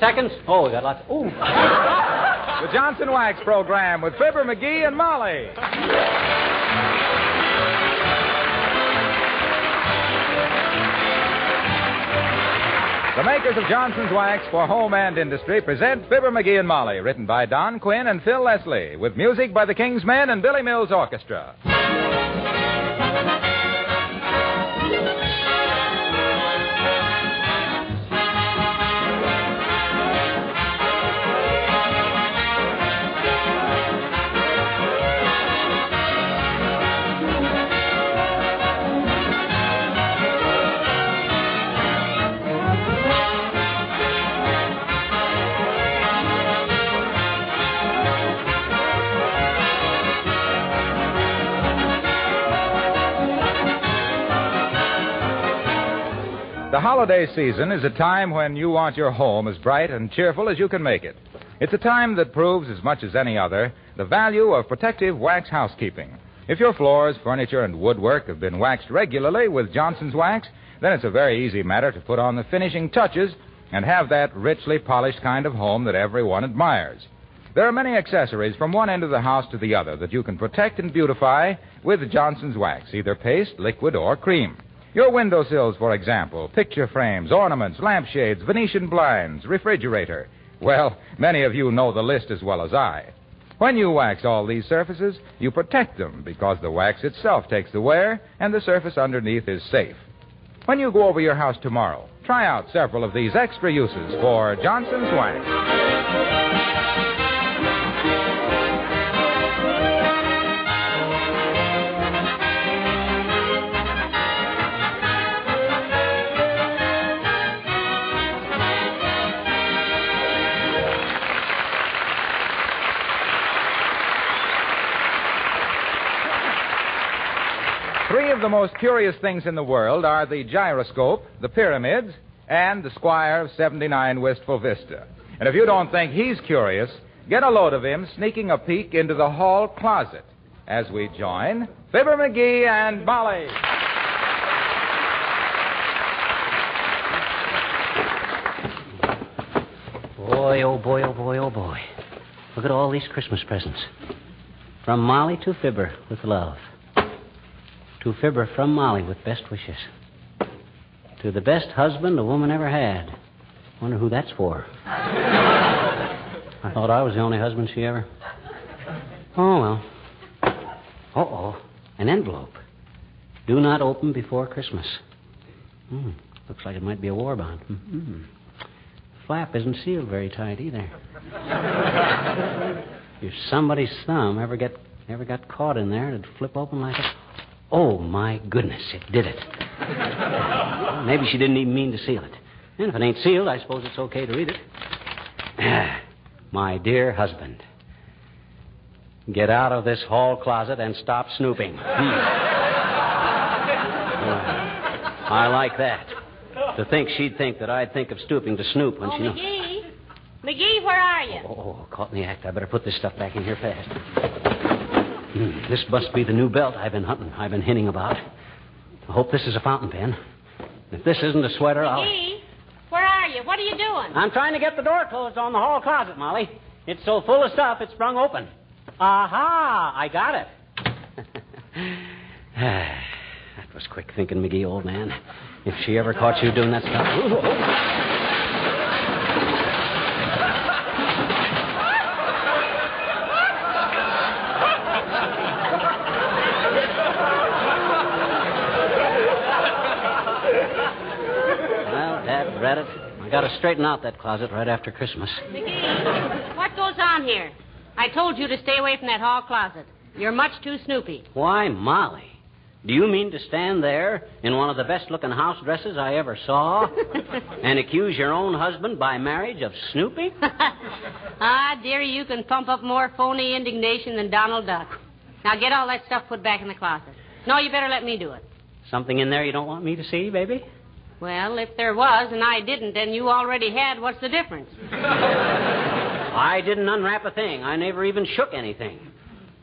Seconds? Oh, we got lots. Ooh. The Johnson Wax program with Fibber McGee and Molly. The makers of Johnson's Wax for home and industry present Fibber McGee and Molly, written by Don Quinn and Phil Leslie, with music by the King's Men and Billy Mills Orchestra. Holiday season is a time when you want your home as bright and cheerful as you can make it. It's a time that proves, as much as any other, the value of protective wax housekeeping. If your floors, furniture, and woodwork have been waxed regularly with Johnson's Wax, then it's a very easy matter to put on the finishing touches and have that richly polished kind of home that everyone admires. There are many accessories from one end of the house to the other that you can protect and beautify with Johnson's Wax, either paste, liquid, or cream. Your windowsills, for example, picture frames, ornaments, lampshades, Venetian blinds, refrigerator. Well, many of you know the list as well as I. When you wax all these surfaces, you protect them because the wax itself takes the wear and the surface underneath is safe. When you go over your house tomorrow, try out several of these extra uses for Johnson's Wax. Of the most curious things in the world are the gyroscope, the pyramids, and the Squire of 79 Wistful Vista. And if you don't think he's curious, get a load of him sneaking a peek into the hall closet as we join Fibber McGee and Molly. Boy, oh boy, oh boy, oh boy. Look at all these Christmas presents. From Molly to Fibber with love. To Fibber from Molly with best wishes. To the best husband a woman ever had. Wonder who that's for. I thought I was the only husband she ever. Oh, well. Uh oh. An envelope. Do not open before Christmas. Hmm. Looks like it might be a war bond. Hmm. Flap isn't sealed very tight either. if somebody's thumb ever get ever got caught in there, it'd flip open like a. Oh my goodness! It did it. Maybe she didn't even mean to seal it. And if it ain't sealed, I suppose it's okay to read it. my dear husband, get out of this hall closet and stop snooping. Hmm. I like that. To think she'd think that I'd think of stooping to snoop when Oh, she knows. McGee. McGee, where are you? Oh, caught in the act. I better put this stuff back in here fast. Hmm, this must be the new belt I've been hunting, I've been hinting about. I hope this is a fountain pen. If this isn't a sweater, I'll. McGee, where are you? What are you doing? I'm trying to get the door closed on the hall closet, Molly. It's so full of stuff, it's sprung open. Aha! I got it. that was quick thinking, McGee, old man. If she ever caught you doing that stuff. Well, Dad, read it. I got to straighten out that closet right after Christmas. McGee, what goes on here? I told you to stay away from that hall closet. You're much too snoopy. Why, Molly? Do you mean to stand there in one of the best looking house dresses I ever saw and accuse your own husband by marriage of snooping? ah, dearie, you can pump up more phony indignation than Donald Duck. Now get all that stuff put back in the closet. No, you better let me do it. Something in there you don't want me to see, baby? Well, if there was and I didn't and you already had, what's the difference? I didn't unwrap a thing. I never even shook anything.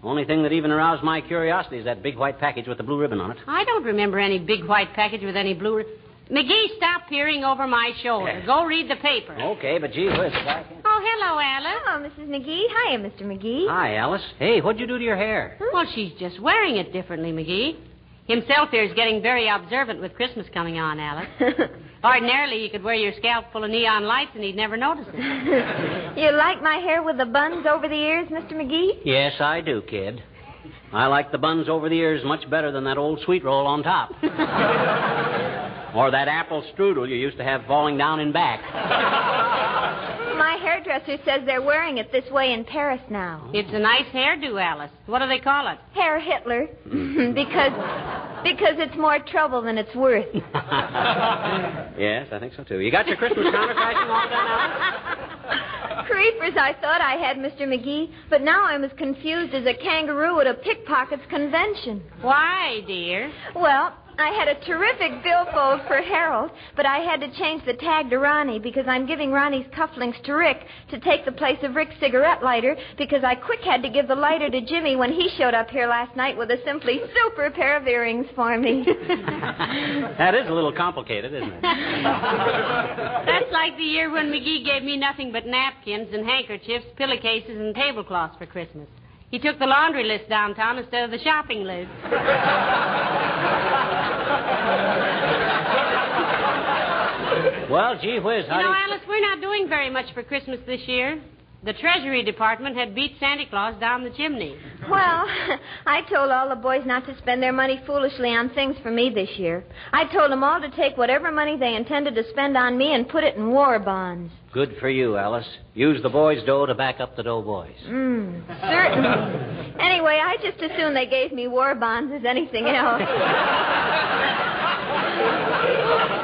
Only thing that even aroused my curiosity is that big white package with the blue ribbon on it. I don't remember any big white package with any blue. ri- McGee, stop peering over my shoulder. Go read the paper. Okay, but gee whiz, if I can... Oh, hello, Alice. Oh, hello, Mrs. McGee. Hiya, Mr. McGee. Hi, Alice. Hey, what'd you do to your hair? Well, she's just wearing it differently, McGee. Himself here is getting very observant with Christmas coming on, Alice. Ordinarily, you could wear your scalp full of neon lights and he'd never notice it. you like my hair with the buns over the ears, Mr. McGee? Yes, I do, kid. I like the buns over the ears much better than that old sweet roll on top. or that apple strudel you used to have falling down in back. My hairdresser says they're wearing it this way in Paris now. It's a nice hairdo, Alice. What do they call it? Hair Hitler. because because it's more trouble than it's worth. yes, I think so too. You got your Christmas counterfacting all done, Alice? Creepers, I thought I had, Mr. McGee, but now I'm as confused as a kangaroo at a pickpockets convention. Why, dear? Well, I had a terrific billfold for Harold, but I had to change the tag to Ronnie because I'm giving Ronnie's cufflinks to Rick to take the place of Rick's cigarette lighter because I quick had to give the lighter to Jimmy when he showed up here last night with a simply super pair of earrings for me. that is a little complicated, isn't it? That's like the year when McGee gave me nothing but napkins and handkerchiefs, pillowcases, and tablecloths for Christmas. He took the laundry list downtown instead of the shopping list. Well, gee whiz, You know. Alice, we're not doing very much for Christmas this year. The Treasury Department had beat Santa Claus down the chimney. well, I told all the boys not to spend their money foolishly on things for me this year. I told them all to take whatever money they intended to spend on me and put it in war bonds. Good for you, Alice. Use the boys' dough to back up the dough boys. Mm, certainly. anyway, I just assumed they gave me war bonds as anything else.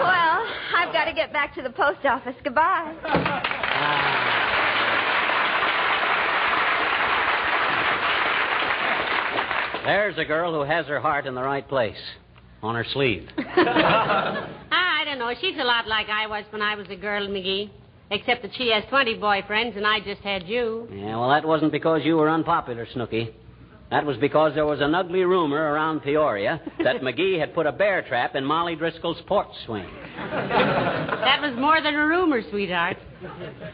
well, I've got to get back to the post office. Goodbye. There's a girl who has her heart in the right place. On her sleeve. Ah, I don't know. She's a lot like I was when I was a girl, McGee. Except that she has 20 boyfriends and I just had you. Yeah, well, that wasn't because you were unpopular, Snooky. That was because there was an ugly rumor around Peoria that McGee had put a bear trap in Molly Driscoll's porch swing. That was more than a rumor, sweetheart.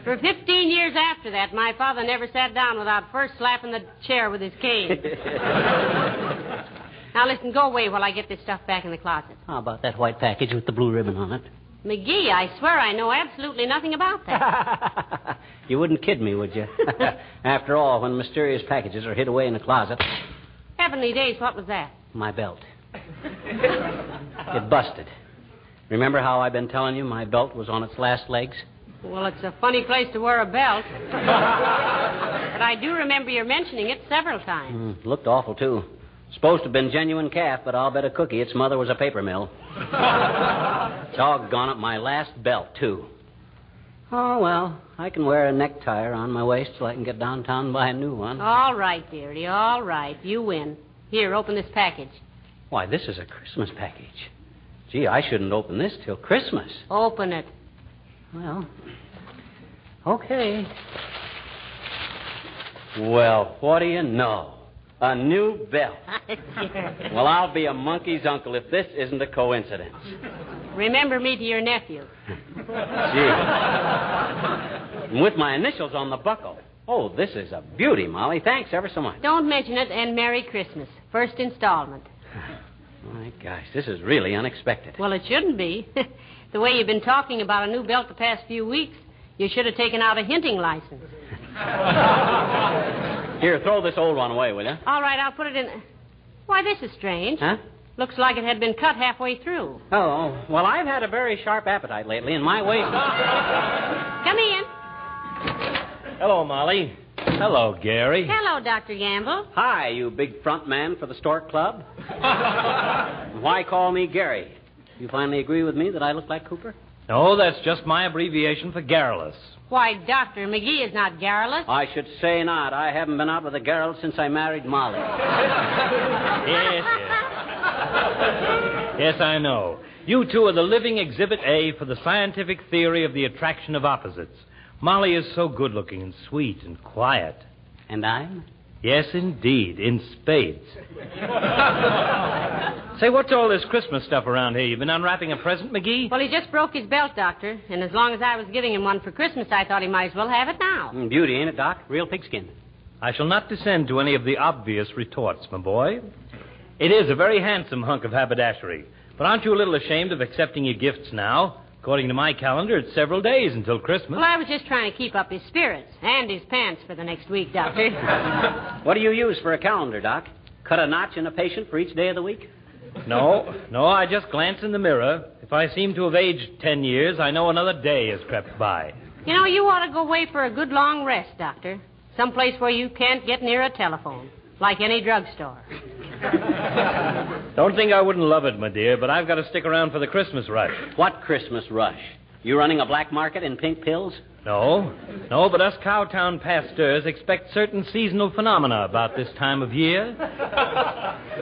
For 15 years after that, my father never sat down without first slapping the chair with his cane. now, listen, go away while I get this stuff back in the closet. How about that white package with the blue ribbon on it? McGee, I swear I know absolutely nothing about that. you wouldn't kid me, would you? After all, when mysterious packages are hid away in a closet, Heavenly days, what was that? my belt. it busted. Remember how I've been telling you my belt was on its last legs? Well, it's a funny place to wear a belt. but I do remember your mentioning it several times. Mm, looked awful, too. Supposed to have been genuine calf, but I'll bet a cookie its mother was a paper mill. Doggone it, my last belt, too. Oh, well, I can wear a necktie around my waist till I can get downtown and buy a new one. All right, dearie, all right. You win. Here, open this package. Why, this is a Christmas package. Gee, I shouldn't open this till Christmas. Open it. Well, okay. Well, what do you know? A new belt. Well, I'll be a monkey's uncle if this isn't a coincidence. Remember me to your nephew. Gee. With my initials on the buckle. Oh, this is a beauty, Molly. Thanks ever so much. Don't mention it, and Merry Christmas. First installment. My gosh, this is really unexpected. Well, it shouldn't be. the way you've been talking about a new belt the past few weeks, you should have taken out a hinting license. Here, throw this old one away, will you? All right, I'll put it in. Why, this is strange. Huh? Looks like it had been cut halfway through. Oh, oh. well, I've had a very sharp appetite lately, and my waist. Come in. Hello, Molly. Hello, Gary. Hello, Dr. Gamble. Hi, you big front man for the Stork Club. Why call me Gary? You finally agree with me that I look like Cooper? No, that's just my abbreviation for garrulous. Why, Doctor, McGee is not garrulous. I should say not. I haven't been out with a girl since I married Molly. Yes, yes. Yes, I know. You two are the living exhibit A for the scientific theory of the attraction of opposites. Molly is so good looking and sweet and quiet. And I'm? Yes, indeed, in spades. Say, what's all this Christmas stuff around here? You've been unwrapping a present, McGee? Well, he just broke his belt, Doctor. And as long as I was giving him one for Christmas, I thought he might as well have it now. Mm, Beauty, ain't it, Doc? Real pigskin. I shall not descend to any of the obvious retorts, my boy. It is a very handsome hunk of haberdashery. But aren't you a little ashamed of accepting your gifts now? According to my calendar, it's several days until Christmas. Well, I was just trying to keep up his spirits and his pants for the next week, Doctor. What do you use for a calendar, Doc? Cut a notch in a patient for each day of the week? No, no, I just glance in the mirror. If I seem to have aged ten years, I know another day has crept by. you know, you ought to go away for a good long rest, Doctor. Someplace where you can't get near a telephone, like any drugstore. Don't think I wouldn't love it, my dear, but I've got to stick around for the Christmas rush. What Christmas rush? You running a black market in pink pills? No, no, but us Cowtown Pasteurs expect certain seasonal phenomena about this time of year.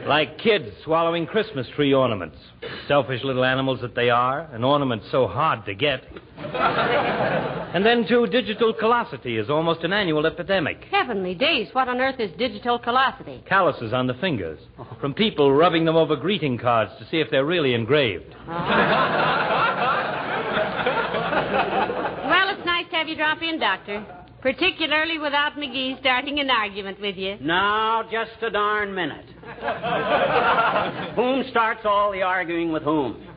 like kids swallowing Christmas tree ornaments. Selfish little animals that they are, an ornament so hard to get. And then, too, digital callosity is almost an annual epidemic. Heavenly days, what on earth is digital callosity? Calluses on the fingers from people rubbing them over greeting cards to see if they're really engraved. Well, it's nice to have you drop in, Doctor. Particularly without McGee starting an argument with you. Now, just a darn minute. whom starts all the arguing with whom?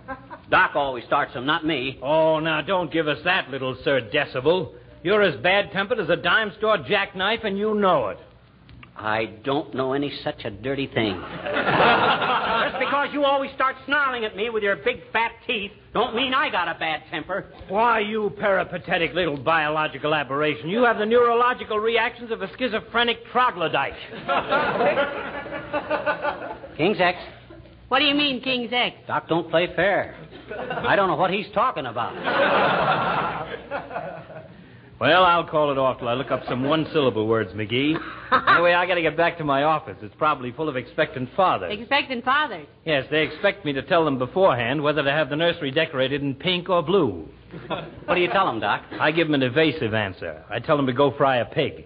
Doc always starts them, not me. Oh, now don't give us that, little Sir Decibel. You're as bad tempered as a dime store jackknife, and you know it. I don't know any such a dirty thing. Just because you always start snarling at me with your big fat teeth, don't mean I got a bad temper. Why, you peripatetic little biological aberration. You have the neurological reactions of a schizophrenic troglodyte. King's X. What do you mean, King's X? Doc don't play fair. I don't know what he's talking about. Well, I'll call it off till I look up some one syllable words, McGee. Anyway, I gotta get back to my office. It's probably full of expectant fathers. Expectant fathers. Yes, they expect me to tell them beforehand whether to have the nursery decorated in pink or blue. What do you tell them, Doc? I give them an evasive answer. I tell them to go fry a pig.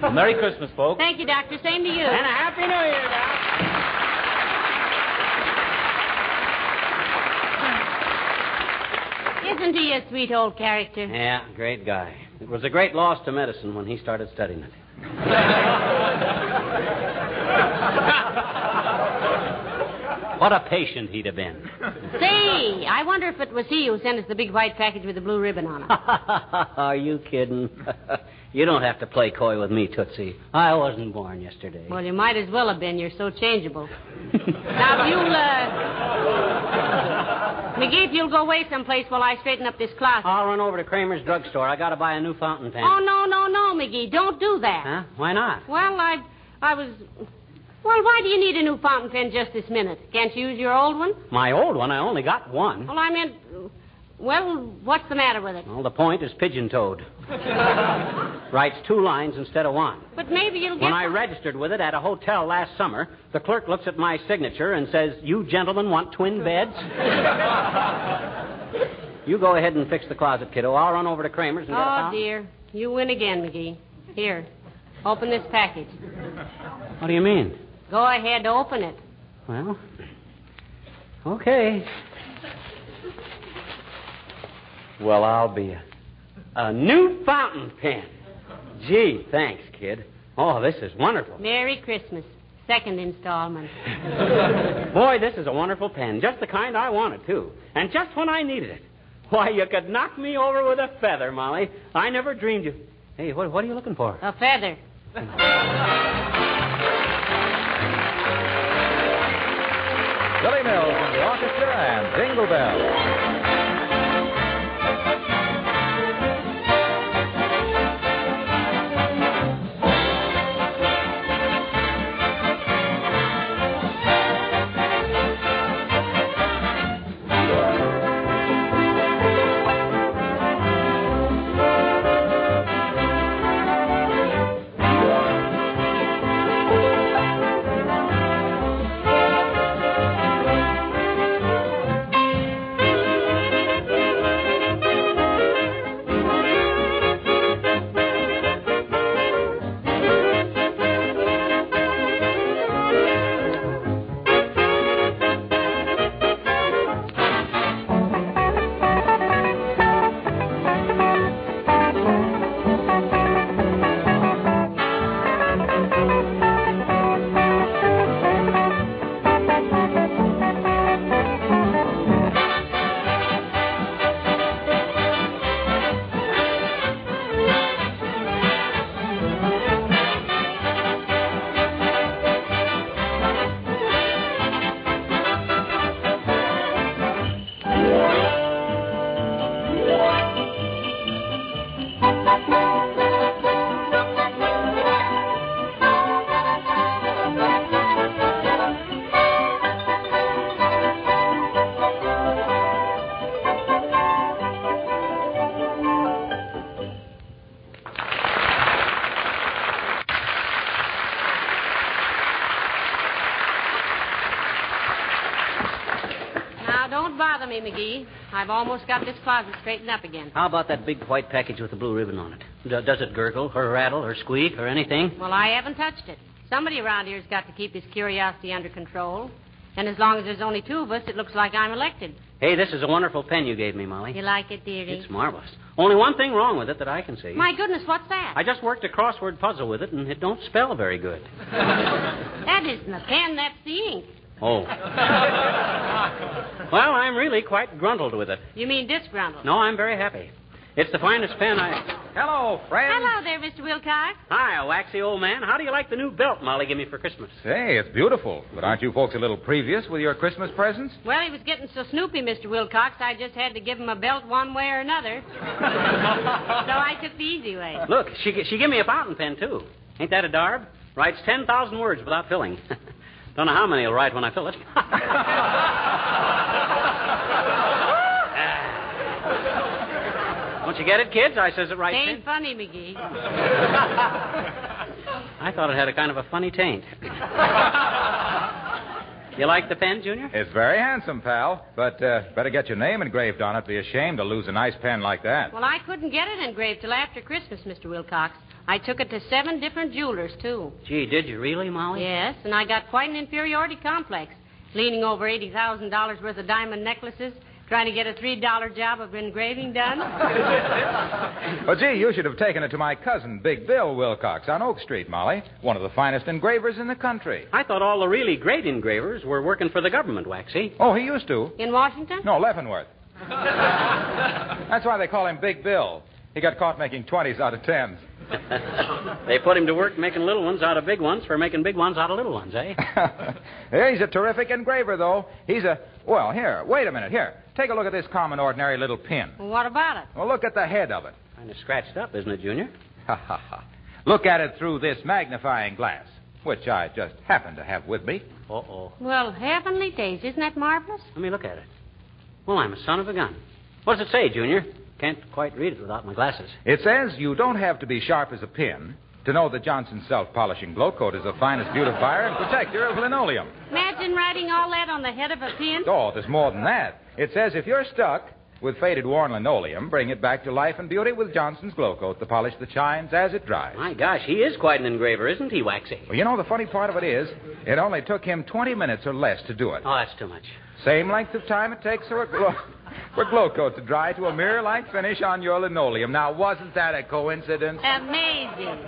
Well, Merry Christmas, folks. Thank you, Doctor. Same to you. And a Happy New Year, Doc. Isn't he a sweet old character? Yeah, great guy. It was a great loss to medicine when he started studying it. what a patient he'd have been. Say, I wonder if it was he who sent us the big white package with the blue ribbon on it. Are you kidding? you don't have to play coy with me, Tootsie. I wasn't born yesterday. Well, you might as well have been. You're so changeable. now, if you'll, uh... McGee, if you'll go away someplace while I straighten up this closet. I'll run over to Kramer's drugstore. I gotta buy a new fountain pen. Oh, no, no, no, McGee. Don't do that. Huh? Why not? Well, I, I was... Well, why do you need a new fountain pen just this minute? Can't you use your old one? My old one, I only got one. Well, I meant... Well, what's the matter with it? Well, the point is pigeon toed. Writes two lines instead of one. But maybe you'll get... When I registered with it at a hotel last summer, the clerk looks at my signature and says, You gentlemen want twin beds? you go ahead and fix the closet, kiddo. I'll run over to Kramer's and get a Oh, dear. You win again, McGee. Here. Open this package. What do you mean? Go ahead, open it. Well, okay. Well, I'll be a, a new fountain pen. Gee, thanks, kid. Oh, this is wonderful. Merry Christmas. Second installment. Boy, this is a wonderful pen. Just the kind I wanted, too. And just when I needed it. Why, you could knock me over with a feather, Molly. I never dreamed you. Hey, what, what are you looking for? A feather. Billy Mills and the orchestra and Jingle Bell. I've almost got this closet straightened up again. How about that big white package with the blue ribbon on it? D- does it gurgle or rattle or squeak or anything? Well, I haven't touched it. Somebody around here's got to keep his curiosity under control. And as long as there's only two of us, it looks like I'm elected. Hey, this is a wonderful pen you gave me, Molly. You like it, dearie? It's marvelous. Only one thing wrong with it that I can see. My goodness, what's that? I just worked a crossword puzzle with it, and it don't spell very good. That isn't the pen, that's the ink. Oh. well, I'm really quite gruntled with it. You mean disgruntled? No, I'm very happy. It's the finest pen I. Hello, friend. Hello there, Mr. Wilcox. Hi, a waxy old man. How do you like the new belt Molly gave me for Christmas? Say, it's beautiful. But aren't you folks a little previous with your Christmas presents? Well, he was getting so snoopy, Mr. Wilcox, I just had to give him a belt one way or another. so I took the easy way. Look, she she gave me a fountain pen too. Ain't that a darb? Writes ten thousand words without filling. Don't know how many he'll write when I fill it. Don't you get it, kids? I says it right. Ain't funny, McGee. I thought it had a kind of a funny taint. you like the pen, Junior? It's very handsome, pal. But uh, better get your name engraved on it. Be ashamed to lose a nice pen like that. Well, I couldn't get it engraved till after Christmas, Mr. Wilcox. I took it to seven different jewelers, too. Gee, did you really, Molly? Yes, and I got quite an inferiority complex. Leaning over $80,000 worth of diamond necklaces, trying to get a $3 job of engraving done. Well, gee, you should have taken it to my cousin, Big Bill Wilcox, on Oak Street, Molly. One of the finest engravers in the country. I thought all the really great engravers were working for the government, Waxy. Oh, he used to. In Washington? No, Leavenworth. That's why they call him Big Bill. He got caught making 20s out of 10s. They put him to work making little ones out of big ones for making big ones out of little ones, eh? yeah, he's a terrific engraver, though. He's a. Well, here, wait a minute. Here, take a look at this common, ordinary little pin. Well, what about it? Well, look at the head of it. kind of scratched up, isn't it, Junior? Ha ha ha. Look at it through this magnifying glass, which I just happen to have with me. Uh-oh. Well, heavenly days, isn't that marvelous? Let me look at it. Well, I'm a son of a gun. What does it say, Junior? Can't quite read it without my glasses. It says you don't have to be sharp as a pin to know that Johnson's self-polishing Glo-Coat is the finest beautifier and protector of linoleum. Imagine writing all that on the head of a pin. Oh, there's more than that. It says if you're stuck with faded worn linoleum, bring it back to life and beauty with Johnson's Glo-Coat, the polish that shines as it dries. My gosh, he is quite an engraver, isn't he, Waxy? Well, you know, the funny part of it is, it only took him 20 minutes or less to do it. Oh, that's too much. Same length of time it takes for a glow, for a Glo-Coat to dry to a mirror-like finish on your linoleum. Now, wasn't that a coincidence? Amazing.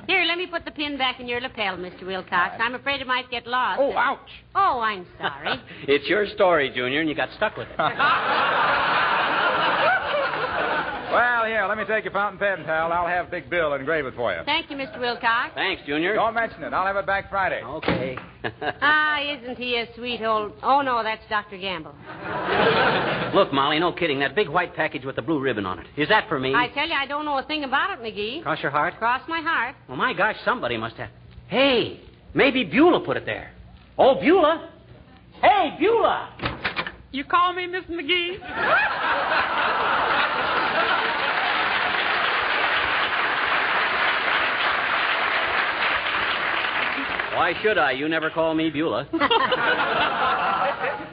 Here, let me put the pin back in your lapel, Mr. Wilcox. I'm afraid it might get lost. Oh, ouch! Oh, I'm sorry. it's your story, Junior, and you got stuck with it. Well, here, let me take your fountain pen, pal. I'll have Big Bill engrave it for you. Thank you, Mr. Wilcox. Thanks, Junior. Don't mention it. I'll have it back Friday. Okay. Ah, isn't he a sweet old. Oh, no, that's Dr. Gamble. Look, Molly, no kidding. That big white package with the blue ribbon on it. Is that for me? I tell you, I don't know a thing about it, McGee. Cross your heart? Cross my heart. Well, my gosh, somebody must have. Hey, maybe Beulah put it there. Oh, Beulah. Hey, Beulah. You call me Miss McGee? Why should I? You never call me Beulah.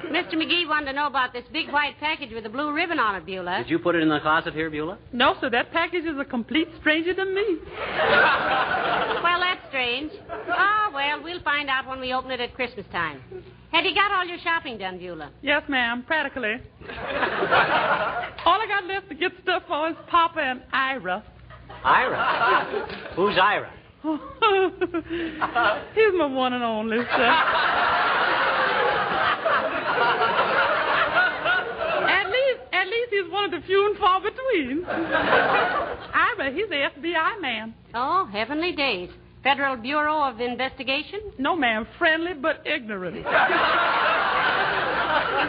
Mr. McGee wanted to know about this big white package with a blue ribbon on it, Beulah. Did you put it in the closet here, Beulah? No, sir. That package is a complete stranger to me. Well, that's strange. Oh, well, we'll find out when we open it at Christmas time. Have you got all your shopping done, Beulah? Yes, ma'am. Practically. All I got left to get stuff for is Papa and Ira. Ira. Who's Ira? He's my one and only, sir. At least, at least he's one of the few and far between. Ira, he's the FBI man. Oh, heavenly days. Federal Bureau of Investigation? No, ma'am, friendly but ignorant.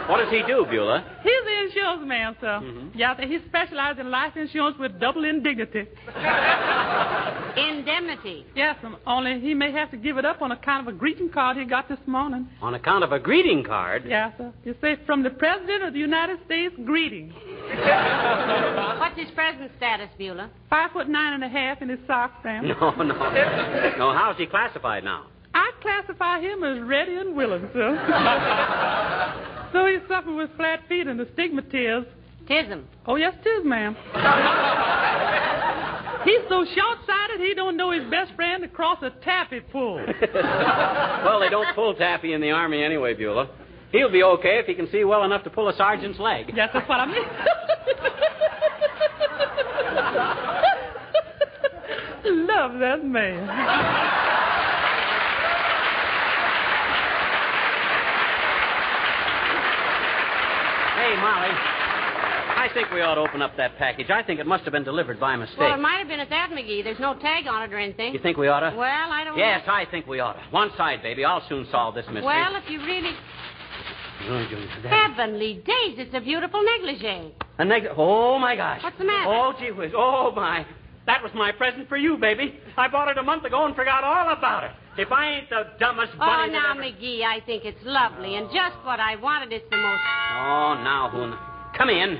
What does he do, Beulah? He's the insurance man, sir. Yeah, he specializes in life insurance with double indignity. Indemnity. Yes, um, only he may have to give it up on account of a greeting card he got this morning. On account of a greeting card. Yes, sir. You say, from the President of the United States, greeting. What's his present status, Beulah? Five foot nine and a half in his socks, ma'am. No, no. No, how's he classified now? I classify him as ready and willing, sir. So he's suffering with flat feet and astigmatism. Tism. Oh, yes, tis, ma'am. He's so short-sighted he don't know his best friend across a taffy pull. well, they don't pull taffy in the Army anyway, Beulah. He'll be okay if he can see well enough to pull a sergeant's leg. Yes, that's what I mean. Love that man. Hey, Molly. I think we ought to open up that package. I think it must have been delivered by mistake. Well, it might have been at that, McGee. There's no tag on it or anything. You think we ought to? Well, I don't know. Yes, know. I think we ought to. One side, baby. I'll soon solve this mystery. Well, if you really. Heavenly days, it's a beautiful negligee. A neg- oh, my gosh. What's the matter? Oh, gee whiz. Oh, my. That was my present for you, baby. I bought it a month ago and forgot all about it. If I ain't the dumbest Oh, now, that ever... McGee, I think it's lovely and just what I wanted. It's the most. Oh, now, who... Come in.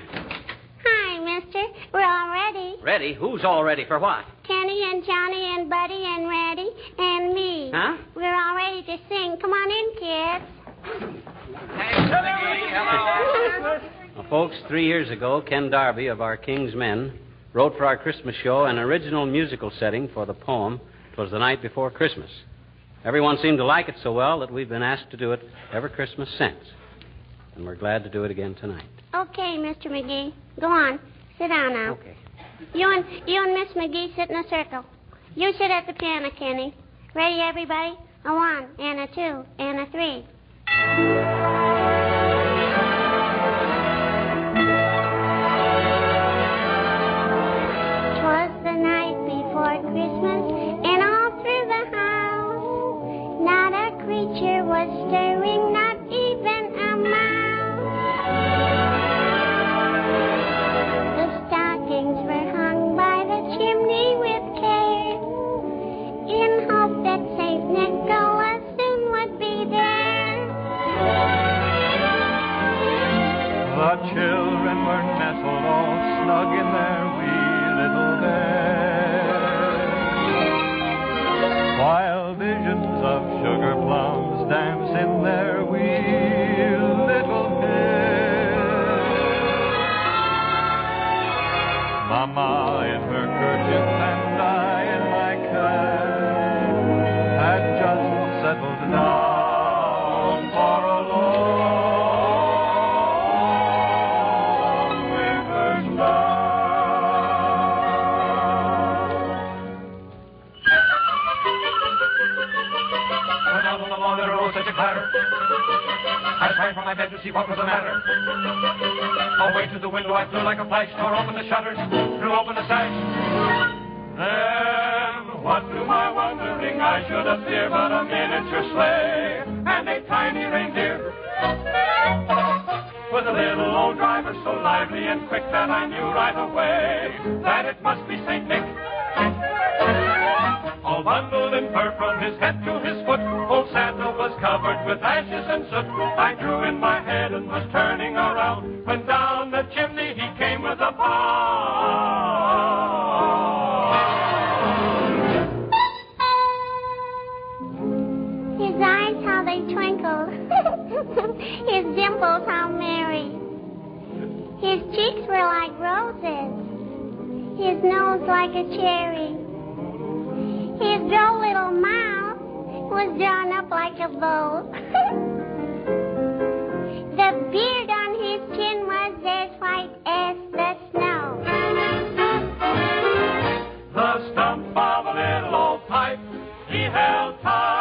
Hi, mister. We're all ready. Ready? Who's all ready for what? Kenny and Johnny and Buddy and Reddy and me. Huh? We're all ready to sing. Come on in, kids. Well, folks, three years ago, Ken Darby of our King's Men wrote for our Christmas show an original musical setting for the poem. "'Twas the night before Christmas. Everyone seemed to like it so well that we've been asked to do it every Christmas since. And we're glad to do it again tonight. Okay, Mr. McGee. Go on. Sit down now. Okay. You and you and Miss McGee sit in a circle. You sit at the piano, Kenny. Ready, everybody? A one and a two and a three. Like a flash, tore open the shutters, threw open the sash. Then, what to my wondering I should appear but a miniature sleigh and a tiny reindeer. With a little old driver so lively and quick that I knew right away that it must be St. Nick. All bundled in fur from his head to his foot, old Santa was covered with ashes and soot. I drew in my head and was turning around when down the chimney His eyes, how they twinkled. His dimples, how merry. His cheeks were like roses. His nose like a cherry. His droll little mouth was drawn up like a bow. of a little old pipe. He held tight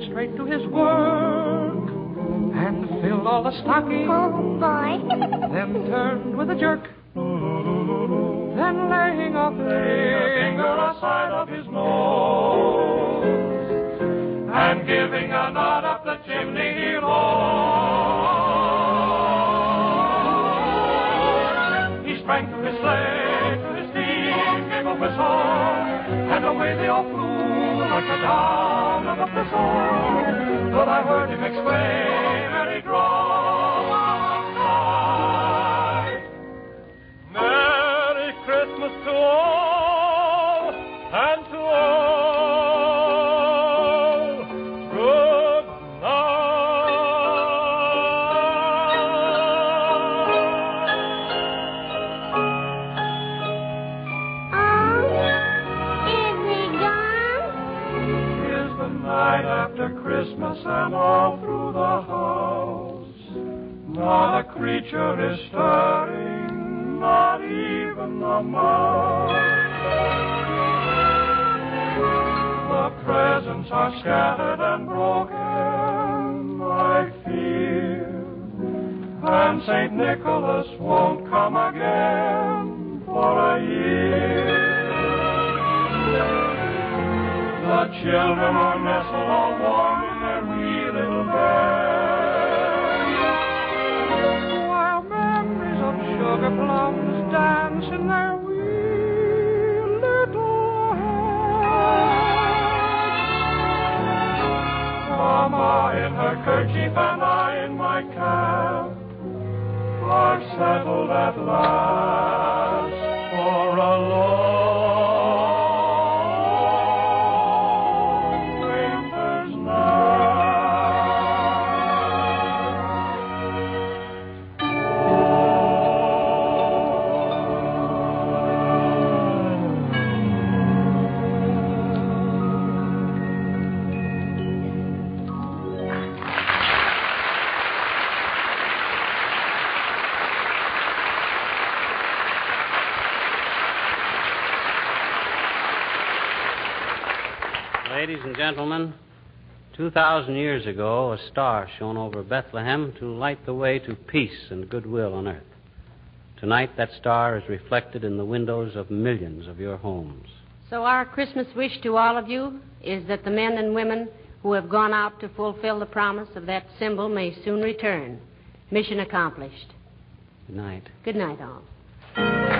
went straight to his work and filled all the stockings. Oh, boy. then turned with a jerk. Like the down of a thistle. But I heard him exclaim, and he cried, is stirring, not even a mouse. The presents are scattered and broken, I fear. And St. Nicholas won't come again for a year. The children are nestled all warm Mama in her kerchief and I in my cap. Are settled at last Ladies and gentlemen, 2,000 years ago, a star shone over Bethlehem to light the way to peace and goodwill on earth. Tonight, that star is reflected in the windows of millions of your homes. So, our Christmas wish to all of you is that the men and women who have gone out to fulfill the promise of that symbol may soon return. Mission accomplished. Good night. Good night, all.